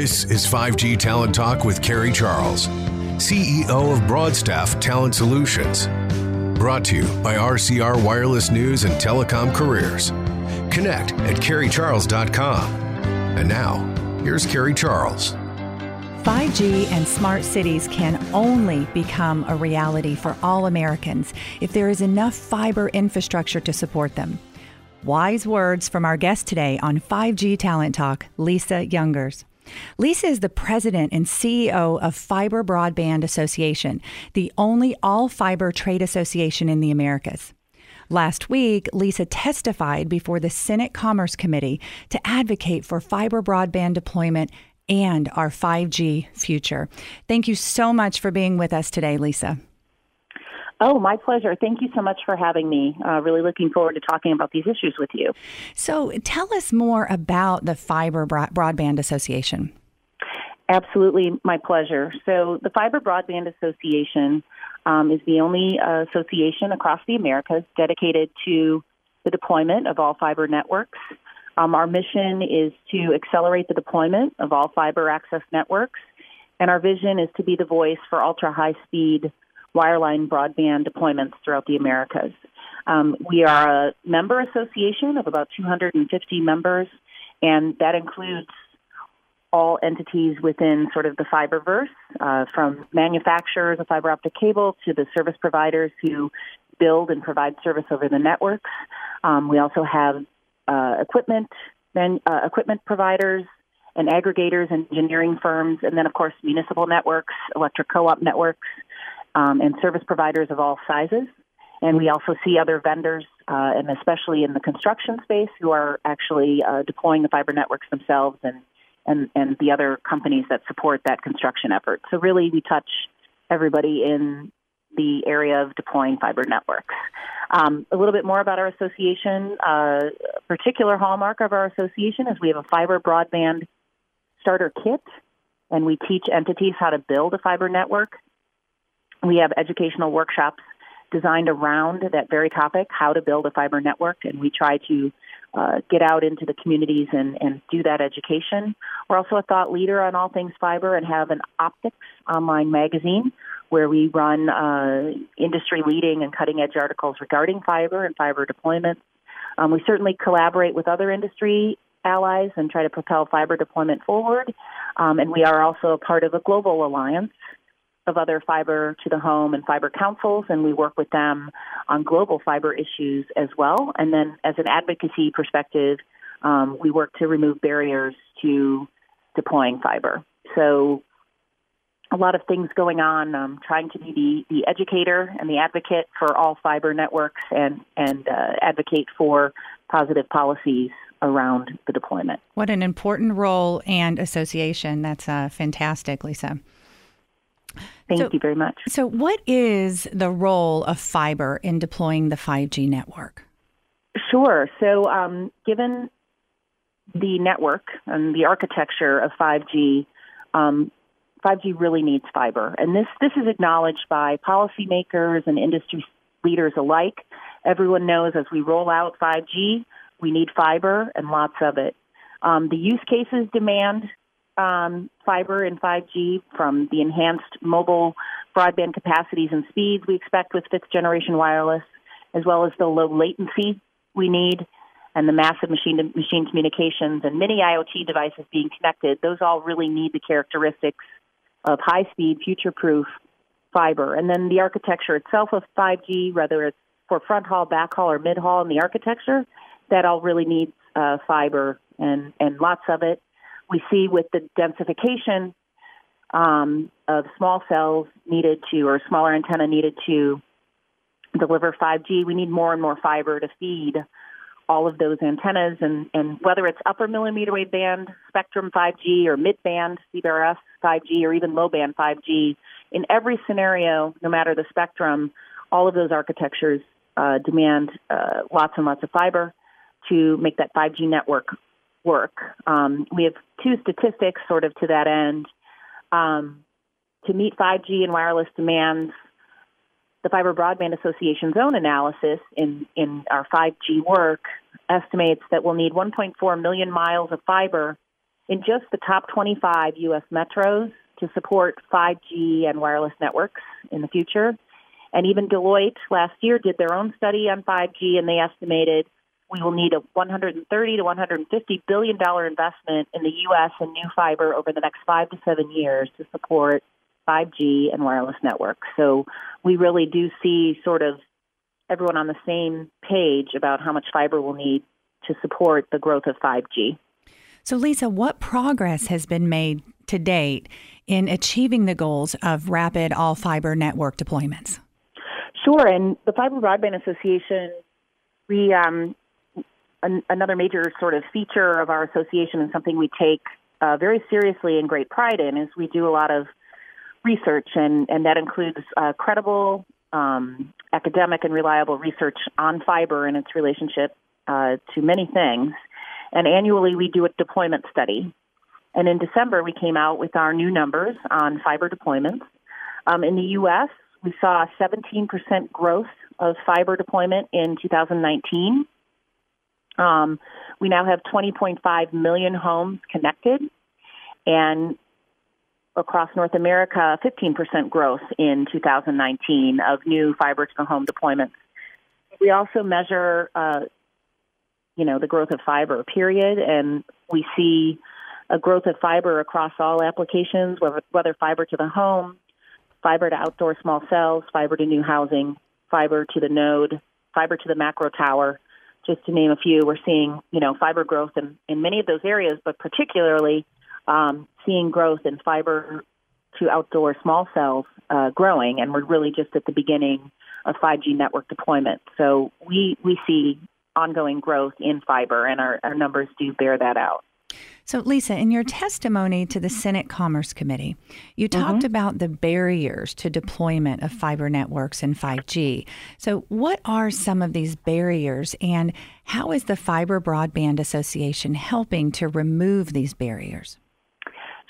This is 5G Talent Talk with Carrie Charles, CEO of Broadstaff Talent Solutions. Brought to you by RCR Wireless News and Telecom Careers. Connect at carriecharles.com. And now, here's Carrie Charles. 5G and smart cities can only become a reality for all Americans if there is enough fiber infrastructure to support them. Wise words from our guest today on 5G Talent Talk, Lisa Youngers. Lisa is the president and CEO of Fiber Broadband Association, the only all fiber trade association in the Americas. Last week, Lisa testified before the Senate Commerce Committee to advocate for fiber broadband deployment and our 5G future. Thank you so much for being with us today, Lisa. Oh, my pleasure. Thank you so much for having me. Uh, really looking forward to talking about these issues with you. So, tell us more about the Fiber Broadband Association. Absolutely, my pleasure. So, the Fiber Broadband Association um, is the only uh, association across the Americas dedicated to the deployment of all fiber networks. Um, our mission is to accelerate the deployment of all fiber access networks, and our vision is to be the voice for ultra high speed wireline broadband deployments throughout the Americas. Um, we are a member association of about 250 members, and that includes all entities within sort of the fiberverse, uh, from manufacturers of fiber optic cable to the service providers who build and provide service over the networks. Um, we also have uh, equipment, then uh, equipment providers and aggregators, engineering firms, and then of course municipal networks, electric co-op networks, um, and service providers of all sizes. And we also see other vendors, uh, and especially in the construction space, who are actually uh, deploying the fiber networks themselves and, and, and the other companies that support that construction effort. So, really, we touch everybody in the area of deploying fiber networks. Um, a little bit more about our association. Uh, a particular hallmark of our association is we have a fiber broadband starter kit, and we teach entities how to build a fiber network. We have educational workshops designed around that very topic, how to build a fiber network, and we try to uh, get out into the communities and, and do that education. We're also a thought leader on all things fiber and have an optics online magazine where we run uh, industry leading and cutting edge articles regarding fiber and fiber deployments. Um, we certainly collaborate with other industry allies and try to propel fiber deployment forward. Um, and we are also a part of a global alliance of other fiber to the home and fiber councils, and we work with them on global fiber issues as well. And then, as an advocacy perspective, um, we work to remove barriers to deploying fiber. So, a lot of things going on. Um, trying to be the, the educator and the advocate for all fiber networks, and and uh, advocate for positive policies around the deployment. What an important role and association. That's uh, fantastic, Lisa. Thank so, you very much. So, what is the role of fiber in deploying the 5G network? Sure. So, um, given the network and the architecture of 5G, um, 5G really needs fiber, and this this is acknowledged by policymakers and industry leaders alike. Everyone knows as we roll out 5G, we need fiber and lots of it. Um, the use cases demand um, fiber and 5G from the enhanced mobile broadband capacities and speeds we expect with fifth generation wireless, as well as the low latency we need and the massive machine to machine communications and many IoT devices being connected. Those all really need the characteristics of high speed, future proof fiber. And then the architecture itself of 5G, whether it's for front haul, back haul, or mid haul in the architecture, that all really needs uh, fiber and, and lots of it we see with the densification um, of small cells needed to, or smaller antenna needed to deliver 5G, we need more and more fiber to feed all of those antennas. And, and whether it's upper millimeter wave band spectrum 5G or mid band CBRS 5G or even low band 5G, in every scenario, no matter the spectrum, all of those architectures uh, demand uh, lots and lots of fiber to make that 5G network work. Um, we have two statistics sort of to that end. Um, to meet 5G and wireless demands, the Fiber Broadband Association's own analysis in, in our 5G work estimates that we'll need 1.4 million miles of fiber in just the top 25 U.S. metros to support 5G and wireless networks in the future. And even Deloitte last year did their own study on 5G, and they estimated we will need a 130 to 150 billion dollar investment in the U.S. in new fiber over the next five to seven years to support 5G and wireless networks. So we really do see sort of everyone on the same page about how much fiber we'll need to support the growth of 5G. So, Lisa, what progress has been made to date in achieving the goals of rapid all fiber network deployments? Sure, and the Fiber Broadband Association, we um, an, another major sort of feature of our association and something we take uh, very seriously and great pride in is we do a lot of research, and, and that includes uh, credible, um, academic, and reliable research on fiber and its relationship uh, to many things. And annually, we do a deployment study. And in December, we came out with our new numbers on fiber deployments. Um, in the U.S., we saw 17% growth of fiber deployment in 2019. Um, we now have 20.5 million homes connected, and across North America, 15% growth in 2019 of new fiber to the home deployments. We also measure, uh, you know, the growth of fiber, period, and we see a growth of fiber across all applications, whether fiber to the home, fiber to outdoor small cells, fiber to new housing, fiber to the node, fiber to the macro tower, just to name a few. We're seeing, you know, fiber growth in, in many of those areas, but particularly um, seeing growth in fiber to outdoor small cells uh, growing, and we're really just at the beginning of 5G network deployment. So we we see ongoing growth in fiber, and our, our numbers do bear that out. So, Lisa, in your testimony to the Senate Commerce Committee, you talked mm-hmm. about the barriers to deployment of fiber networks and 5G. So, what are some of these barriers, and how is the Fiber Broadband Association helping to remove these barriers?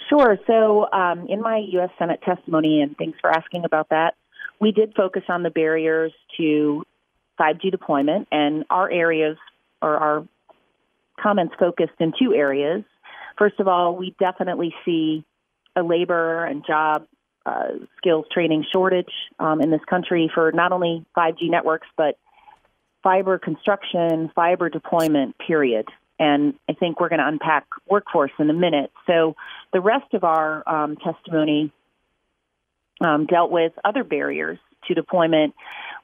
Sure. So, um, in my U.S. Senate testimony, and thanks for asking about that, we did focus on the barriers to 5G deployment, and our areas or our comments focused in two areas. First of all, we definitely see a labor and job uh, skills training shortage um, in this country for not only 5G networks, but fiber construction, fiber deployment, period. And I think we're going to unpack workforce in a minute. So the rest of our um, testimony um, dealt with other barriers to deployment.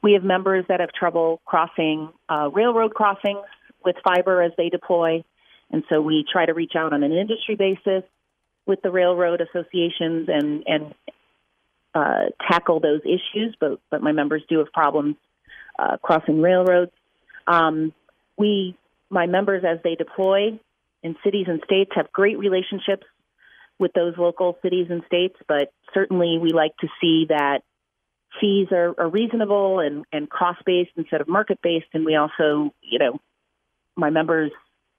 We have members that have trouble crossing uh, railroad crossings with fiber as they deploy. And so we try to reach out on an industry basis with the railroad associations and and uh, tackle those issues. But but my members do have problems uh, crossing railroads. Um, we my members as they deploy in cities and states have great relationships with those local cities and states. But certainly we like to see that fees are, are reasonable and, and cost based instead of market based. And we also you know my members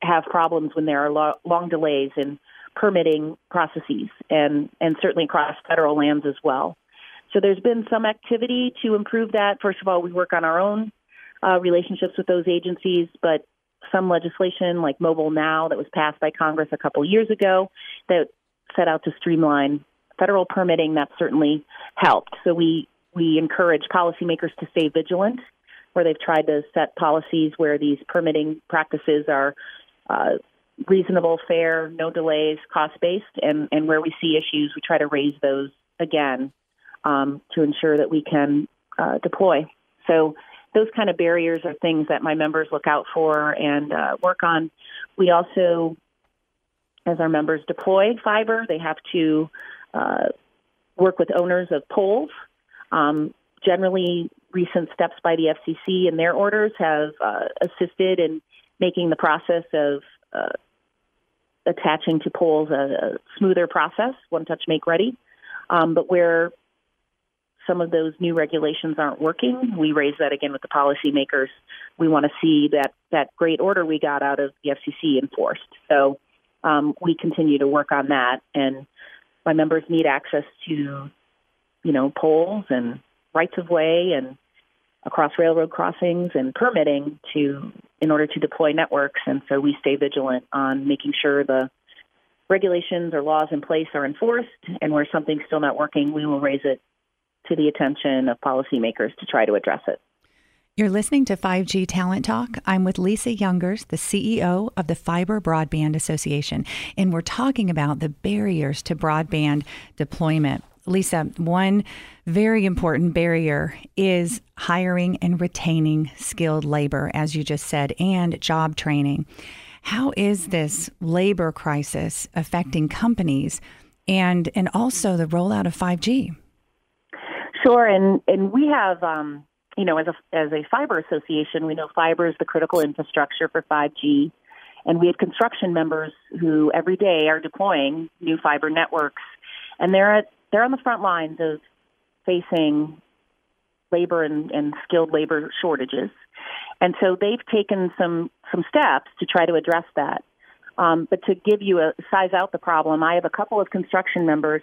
have problems when there are lo- long delays in permitting processes and, and certainly across federal lands as well. So there's been some activity to improve that. First of all, we work on our own uh, relationships with those agencies, but some legislation like Mobile Now that was passed by Congress a couple years ago that set out to streamline federal permitting that certainly helped. So we we encourage policymakers to stay vigilant where they've tried to set policies where these permitting practices are uh, reasonable, fair, no delays, cost based, and, and where we see issues, we try to raise those again um, to ensure that we can uh, deploy. So those kind of barriers are things that my members look out for and uh, work on. We also, as our members deploy fiber, they have to uh, work with owners of poles. Um, generally, recent steps by the FCC and their orders have uh, assisted in making the process of uh, attaching to poles a, a, smoother process, one touch make ready. Um, but where some of those new regulations aren't working, we raise that again with the policymakers. We want to see that that great order we got out of the FCC enforced. So um, we continue to work on that, and my members need access to, you know, poles and rights of way and across railroad crossings and permitting to in order to deploy networks and so we stay vigilant on making sure the regulations or laws in place are enforced and where something's still not working, we will raise it to the attention of policymakers to try to address it. You're listening to 5G Talent Talk. I'm with Lisa Youngers, the CEO of the Fiber Broadband Association, and we're talking about the barriers to broadband deployment. Lisa, one very important barrier is hiring and retaining skilled labor, as you just said, and job training. How is this labor crisis affecting companies and and also the rollout of 5G? Sure, and and we have um, you know, as a as a fiber association, we know fiber is the critical infrastructure for 5G, and we have construction members who every day are deploying new fiber networks, and they're at they're on the front lines of facing labor and, and skilled labor shortages, and so they've taken some some steps to try to address that. Um, but to give you a size out the problem, I have a couple of construction members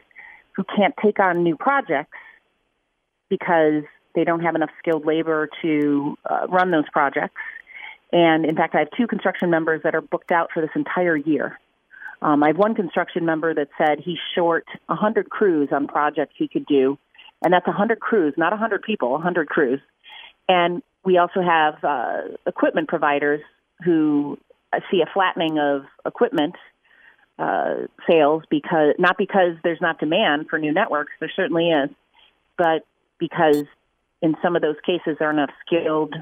who can't take on new projects because they don't have enough skilled labor to uh, run those projects. And in fact, I have two construction members that are booked out for this entire year. Um, I have one construction member that said he's short 100 crews on projects he could do, and that's 100 crews, not 100 people, 100 crews. And we also have uh, equipment providers who see a flattening of equipment uh, sales because not because there's not demand for new networks, there certainly is, but because in some of those cases there are enough skilled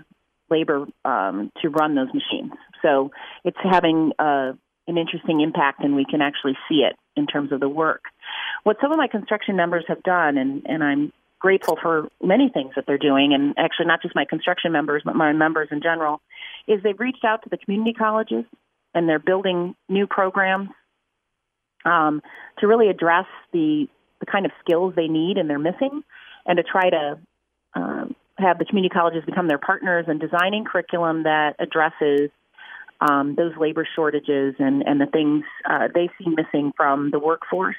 labor um, to run those machines. So it's having uh, an interesting impact, and we can actually see it in terms of the work. What some of my construction members have done, and, and I'm grateful for many things that they're doing, and actually not just my construction members, but my members in general, is they've reached out to the community colleges and they're building new programs um, to really address the the kind of skills they need and they're missing, and to try to um, have the community colleges become their partners in designing curriculum that addresses um, those labor shortages and, and the things uh, they see missing from the workforce.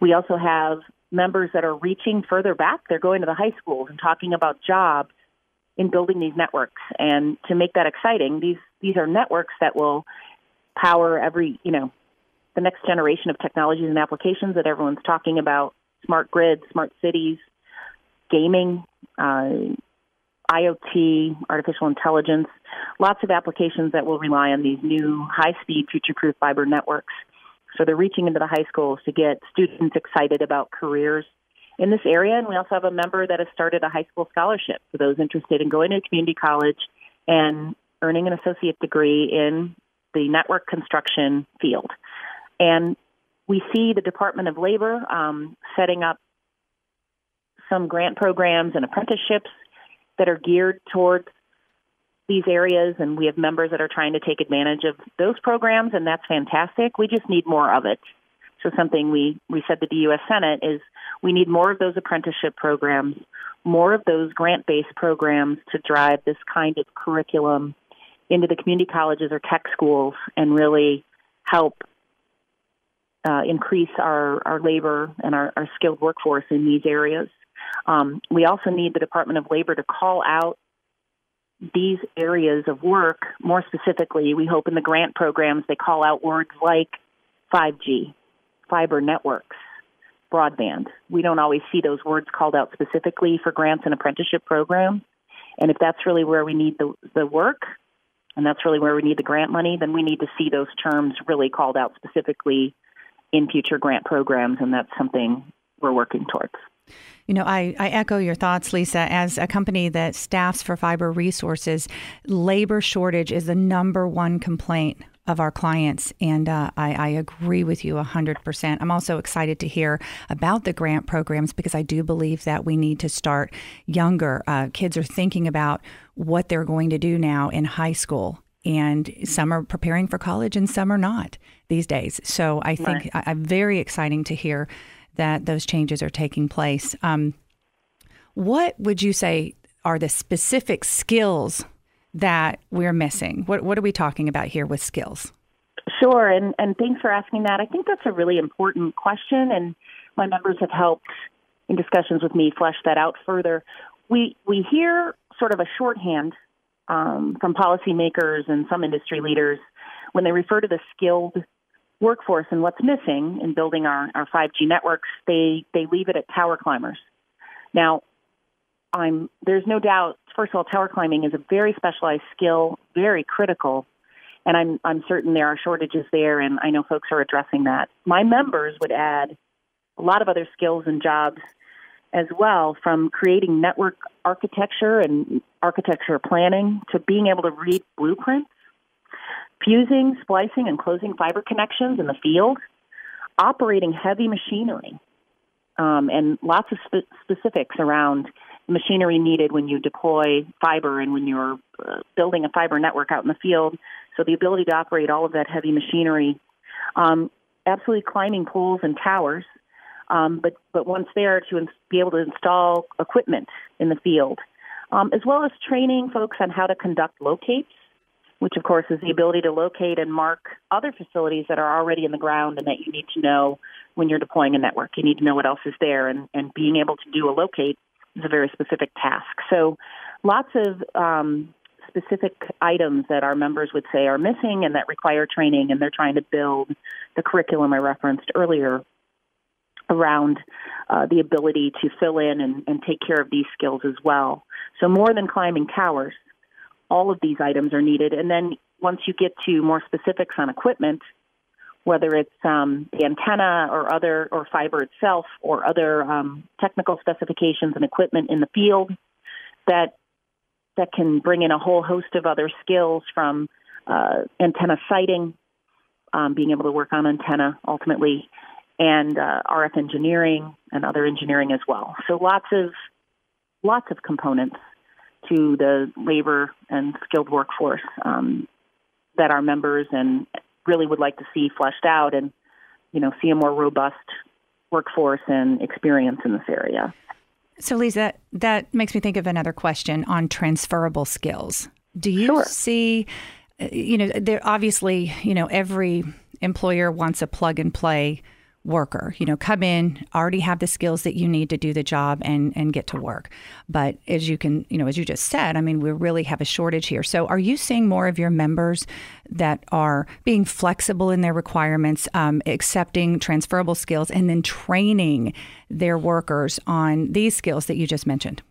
We also have members that are reaching further back. They're going to the high schools and talking about jobs in building these networks. And to make that exciting, these these are networks that will power every you know the next generation of technologies and applications that everyone's talking about: smart grids, smart cities, gaming, uh, IoT, artificial intelligence, lots of applications that will rely on these new high speed, future proof fiber networks. So they're reaching into the high schools to get students excited about careers in this area. And we also have a member that has started a high school scholarship for those interested in going to community college and earning an associate degree in the network construction field. And we see the Department of Labor um, setting up some grant programs and apprenticeships that are geared towards these areas, and we have members that are trying to take advantage of those programs, and that's fantastic. We just need more of it. So something we, we said to the U.S. Senate is we need more of those apprenticeship programs, more of those grant-based programs to drive this kind of curriculum into the community colleges or tech schools and really help uh, increase our, our labor and our, our skilled workforce in these areas. Um, we also need the Department of Labor to call out these areas of work more specifically. We hope in the grant programs they call out words like 5G, fiber networks, broadband. We don't always see those words called out specifically for grants and apprenticeship programs. And if that's really where we need the, the work, and that's really where we need the grant money, then we need to see those terms really called out specifically in future grant programs, and that's something we're working towards. You know, I, I echo your thoughts, Lisa. As a company that staffs for fiber resources, labor shortage is the number one complaint of our clients. And uh, I, I, agree with you 100%. I'm also excited to hear about the grant programs because I do believe that we need to start younger. Uh, kids are thinking about what they're going to do now in high school. And some are preparing for college and some are not these days. So I think right. I, I'm very exciting to hear that those changes are taking place. Um, what would you say are the specific skills that we're missing? What, what are we talking about here with skills? Sure, and, and thanks for asking that. I think that's a really important question, and my members have helped in discussions with me flesh that out further. We we hear sort of a shorthand um, from policymakers and some industry leaders when they refer to the skilled workforce and what's missing in building our, our 5G networks, they, they leave it at tower climbers. Now, I'm, there's no doubt, first of all, tower climbing is a very specialized skill, very critical, and I'm, I'm certain there are shortages there, and I know folks are addressing that. My members would add a lot of other skills and jobs as well, from creating network architecture and architecture planning to being able to read blueprints, fusing, splicing, and closing fiber connections in the field, operating heavy machinery, um, and lots of spe- specifics around machinery needed when you deploy fiber and when you're uh, building a fiber network out in the field. So the ability to operate all of that heavy machinery, um, absolutely climbing poles and towers, um, but but once there to ins- be able to install equipment in the field, um, as well as training folks on how to conduct locates, which of course is the ability to locate and mark other facilities that are already in the ground and that you need to know when you're deploying a network. You need to know what else is there, and, and being able to do a locate is a very specific task. So, lots of um, specific items that our members would say are missing and that require training, and they're trying to build the curriculum I referenced earlier around uh, the ability to fill in and, and take care of these skills as well. So, more than climbing towers, all of these items are needed. And then once you get to more specifics on equipment, whether it's um, the antenna or other or fiber itself or other um, technical specifications and equipment in the field that that can bring in a whole host of other skills from uh, antenna siting, um, being able to work on antenna ultimately, and uh, RF engineering and other engineering as well. So lots of lots of components to the labor and skilled workforce um, that our members and really would like to see fleshed out and, you know, see a more robust workforce and experience in this area. So, Lisa, that, that makes me think of another question on transferable skills. Do you sure. see, uh, you know, there obviously, you know, every employer wants a plug and play worker. You know, come in, already have the skills that you need to do the job and and get to work. But as you can, you know, as you just said, I mean, we really have a shortage here. So, are you seeing more of your members that are being flexible in their requirements, um, accepting transferable skills, and then training their workers on these skills that you just mentioned?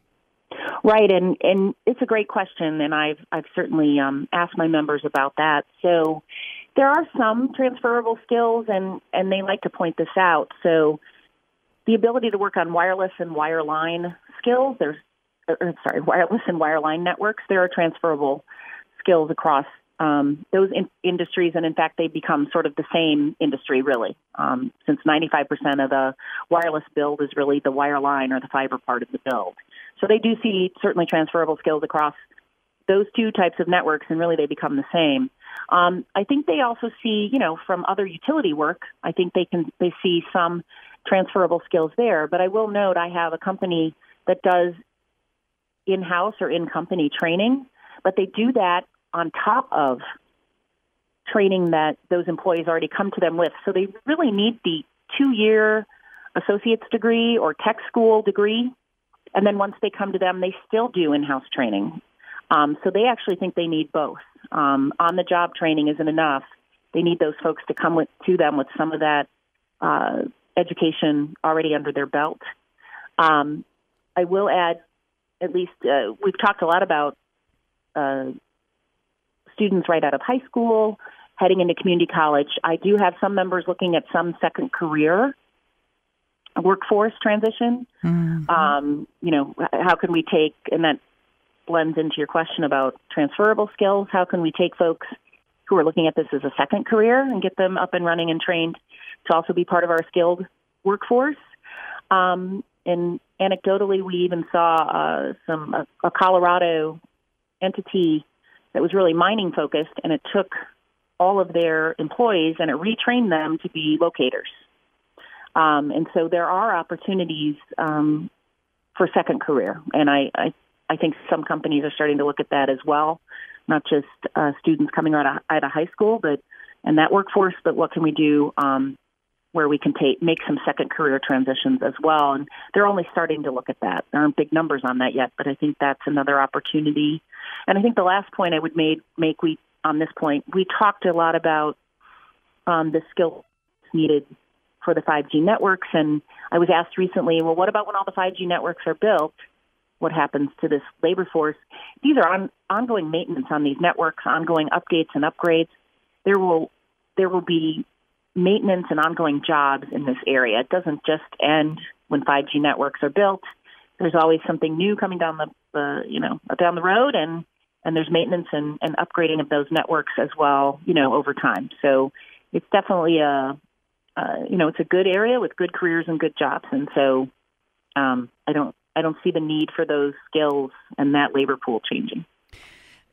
Right, and and it's a great question, and I've I've certainly um, asked my members about that. So there are some transferable skills, and, and they like to point this out. So the ability to work on wireless and wireline skills, there's, or, er, sorry, wireless and wireline networks, there are transferable skills across um, those in- industries, and in fact, they become sort of the same industry, really, um, since 95% of the wireless build is really the wireline or the fiber part of the build. So they do see certainly transferable skills across those two types of networks, and really they become the same. Um, I think they also see, you know, from other utility work, I think they can they see some transferable skills there. But I will note I have a company that does in-house or in-company training, but they do that on top of training that those employees already come to them with. So they really need the two-year associate's degree or tech school degree. And then once they come to them, they still do in-house training. Um, so they actually think they need both. Um, on the job training isn't enough. They need those folks to come with, to them with some of that uh, education already under their belt. Um, I will add, at least uh, we've talked a lot about uh, students right out of high school heading into community college. I do have some members looking at some second career workforce transition. Mm-hmm. Um, you know, how can we take, and that blends into your question about transferable skills. How can we take folks who are looking at this as a second career and get them up and running and trained to also be part of our skilled workforce? Um, and anecdotally, we even saw uh, some a, a Colorado entity that was really mining focused, and it took all of their employees and it retrained them to be locators. Um, and so there are opportunities um, for second career, and I, I I think some companies are starting to look at that as well, not just uh, students coming out of, out of high school, but and that workforce. But what can we do um, where we can take make some second career transitions as well? And they're only starting to look at that. There aren't big numbers on that yet, but I think that's another opportunity. And I think the last point I would make make we on this point we talked a lot about um, the skills needed for the 5G networks. And I was asked recently, well, what about when all the 5G networks are built? What happens to this labor force? These are on, ongoing maintenance on these networks, ongoing updates and upgrades. There will there will be maintenance and ongoing jobs in this area. It doesn't just end when 5G networks are built. There's always something new coming down the, the you know down the road, and and there's maintenance and, and upgrading of those networks as well, you know, over time. So it's definitely a uh, you know it's a good area with good careers and good jobs, and so um, I don't I don't see the need for those skills and that labor pool changing.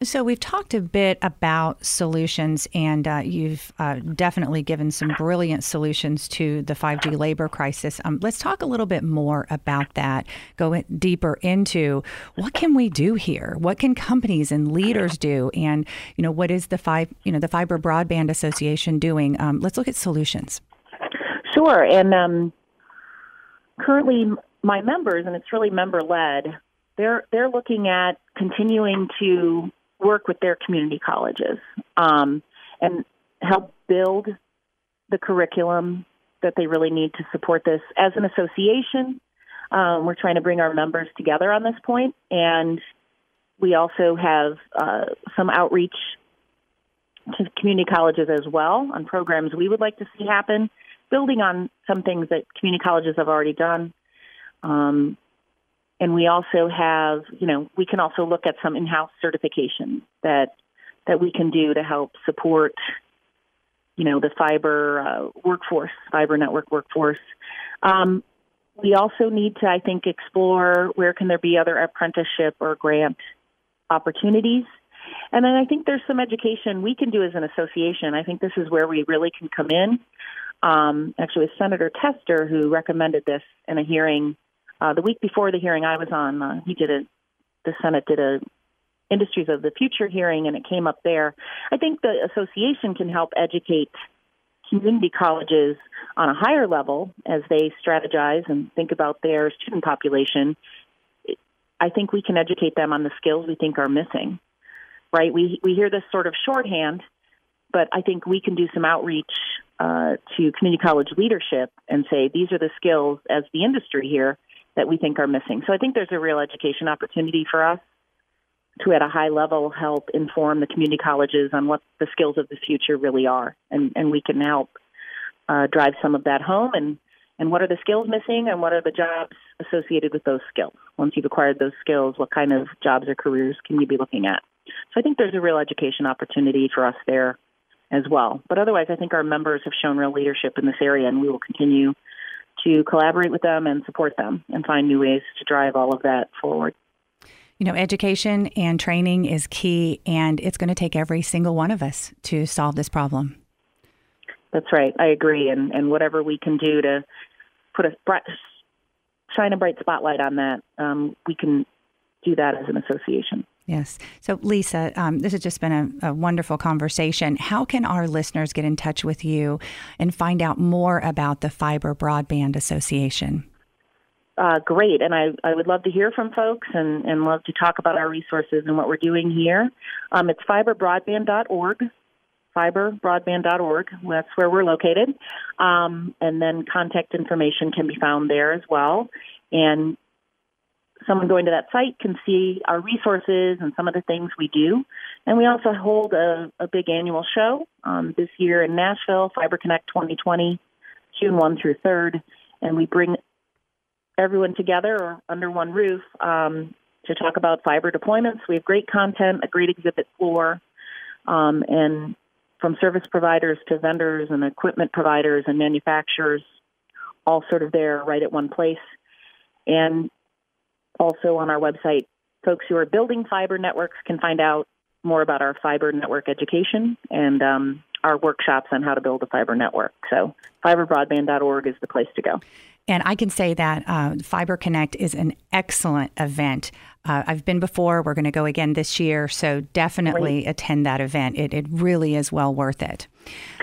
So, we've talked a bit about solutions, and uh, you've uh, definitely given some brilliant solutions to the 5G labor crisis. Um, let's talk a little bit more about that. Go deeper into what can we do here? What can companies and leaders do? And you know, what is the five, you know, the Fiber Broadband Association doing? Um, let's look at solutions. Sure, and um, currently, my members, and it's really member led. They're they're looking at continuing to work with their community colleges um, and help build the curriculum that they really need to support this. As an association, um, we're trying to bring our members together on this point, and we also have uh, some outreach to community colleges as well on programs we would like to see happen, building on some things that community colleges have already done. Um, and we also have, you know, we can also look at some in-house certification that that we can do to help support, you know, the fiber uh, workforce, fiber network workforce. Um, we also need to, I think, explore where can there be other apprenticeship or grant opportunities. And then I think there's some education we can do as an association. I think this is where we really can come in. Um, actually, Senator Tester who recommended this in a hearing uh, the week before the hearing I was on, uh, he did a, the Senate did a Industries of the Future hearing, and it came up there. I think the association can help educate community colleges on a higher level as they strategize and think about their student population. I think we can educate them on the skills we think are missing. Right? We we hear this sort of shorthand, but I think we can do some outreach uh, to community college leadership and say these are the skills as the industry here that we think are missing. So I think there's a real education opportunity for us to, at a high level, help inform the community colleges on what the skills of the future really are, and and we can help uh, drive some of that home and and what are the skills missing and what are the jobs associated with those skills. Once you've acquired those skills, what kind of jobs or careers can you be looking at? So I think there's a real education opportunity for us there as well. But otherwise, I think our members have shown real leadership in this area, and we will continue to collaborate with them and support them and find new ways to drive all of that forward. You know, education and training is key, and it's going to take every single one of us to solve this problem. That's right. I agree. And, and whatever we can do to put a bright, shine a bright spotlight on that, um, we can do that as an association. Yes. So, Lisa, um, this has just been a, a, wonderful conversation. How can our listeners get in touch with you and find out more about the Fiber Broadband Association? Uh, great. And I, I would love to hear from folks and, and love to talk about our resources and what we're doing here. Um, it's fiberbroadband.org, fiberbroadband.org. That's where we're located. Um, and then contact information can be found there as well. And someone going to that site can see our resources and some of the things we do. And we also hold a, a big annual show um, this year in Nashville, Fiber Connect 2020, June 1 through 3rd. And we bring everyone together under one roof um, to talk about fiber deployments. We have great content, a great exhibit floor, um, and from service providers to vendors and equipment providers and manufacturers, all sort of there right at one place. And also on our website, folks who are building fiber networks can find out more about our fiber network education and um, our workshops on how to build a fiber network. So fiberbroadband.org is the place to go. And I can say that uh, Fiber Connect is an excellent event. Uh, I've been before. We're going to go again this year. So definitely Great. attend that event. It, it really is well worth it.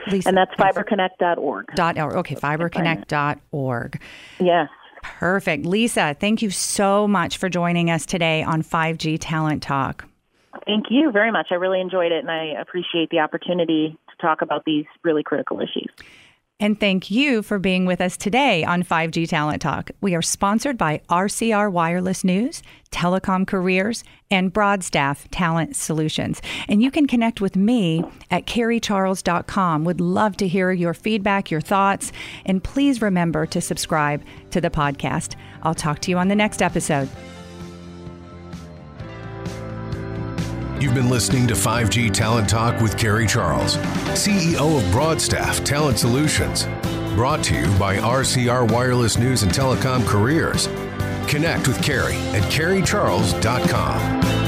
Lisa, and that's fiberconnect.org. Dot, okay, fiberconnect.org. Yes. Perfect. Lisa, thank you so much for joining us today on 5G Talent Talk. Thank you very much. I really enjoyed it and I appreciate the opportunity to talk about these really critical issues. And thank you for being with us today on 5G Talent Talk. We are sponsored by RCR Wireless News, Telecom Careers, and Broadstaff Talent Solutions. And you can connect with me at carriecharles.com. Would love to hear your feedback, your thoughts, and please remember to subscribe to the podcast. I'll talk to you on the next episode. You've been listening to 5G Talent Talk with Carrie Charles, CEO of Broadstaff Talent Solutions. Brought to you by RCR Wireless News and Telecom Careers. Connect with Carrie at carriecharles.com.